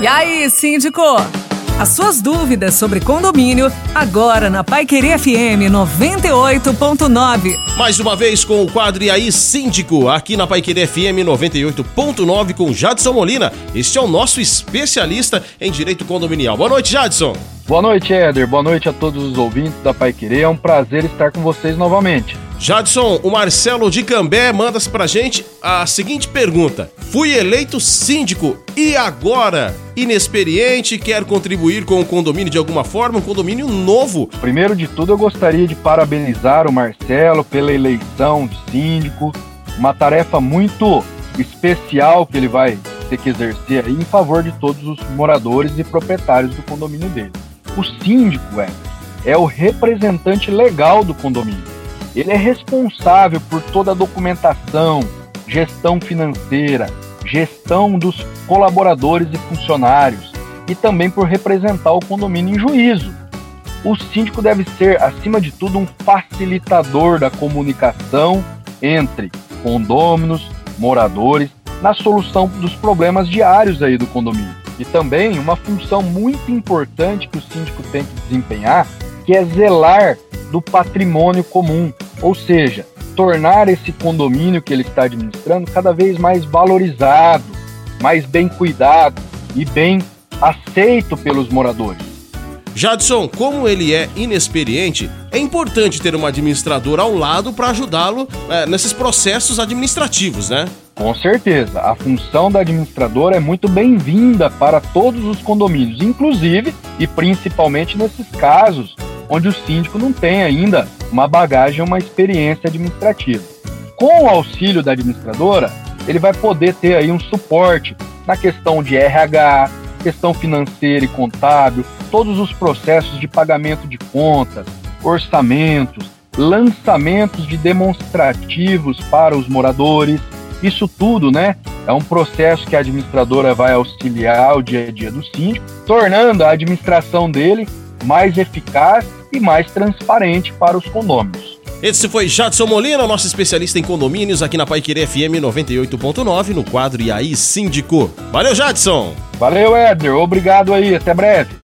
E aí, síndico? As suas dúvidas sobre condomínio, agora na Pai Querer FM 98.9. Mais uma vez com o quadro E aí, Síndico, aqui na Pai Querer FM 98.9 com Jadson Molina. Este é o nosso especialista em direito condominial. Boa noite, Jadson. Boa noite, Éder. Boa noite a todos os ouvintes da Pai Querer. É um prazer estar com vocês novamente. Jadson, o Marcelo de Cambé manda pra gente a seguinte pergunta: Fui eleito síndico e agora, inexperiente, quer contribuir com o condomínio de alguma forma, um condomínio novo? Primeiro de tudo, eu gostaria de parabenizar o Marcelo pela eleição de síndico, uma tarefa muito especial que ele vai ter que exercer aí em favor de todos os moradores e proprietários do condomínio dele. O síndico é, é o representante legal do condomínio ele é responsável por toda a documentação, gestão financeira, gestão dos colaboradores e funcionários e também por representar o condomínio em juízo. O síndico deve ser, acima de tudo, um facilitador da comunicação entre condôminos, moradores, na solução dos problemas diários aí do condomínio. E também uma função muito importante que o síndico tem que desempenhar, que é zelar do patrimônio comum, ou seja, tornar esse condomínio que ele está administrando cada vez mais valorizado, mais bem cuidado e bem aceito pelos moradores. Jadson, como ele é inexperiente, é importante ter um administrador ao lado para ajudá-lo é, nesses processos administrativos, né? Com certeza. A função da administradora é muito bem-vinda para todos os condomínios, inclusive e principalmente nesses casos onde o síndico não tem ainda uma bagagem, uma experiência administrativa. Com o auxílio da administradora, ele vai poder ter aí um suporte na questão de RH, questão financeira e contábil, todos os processos de pagamento de contas, orçamentos, lançamentos de demonstrativos para os moradores. Isso tudo, né, é um processo que a administradora vai auxiliar o dia a dia do síndico, tornando a administração dele mais eficaz e mais transparente para os condôminos. Esse foi Jadson Molina, nosso especialista em condomínios aqui na Paiquerê FM 98.9, no quadro E aí Síndico. Valeu, Jadson! Valeu, Éder. Obrigado aí. Até breve.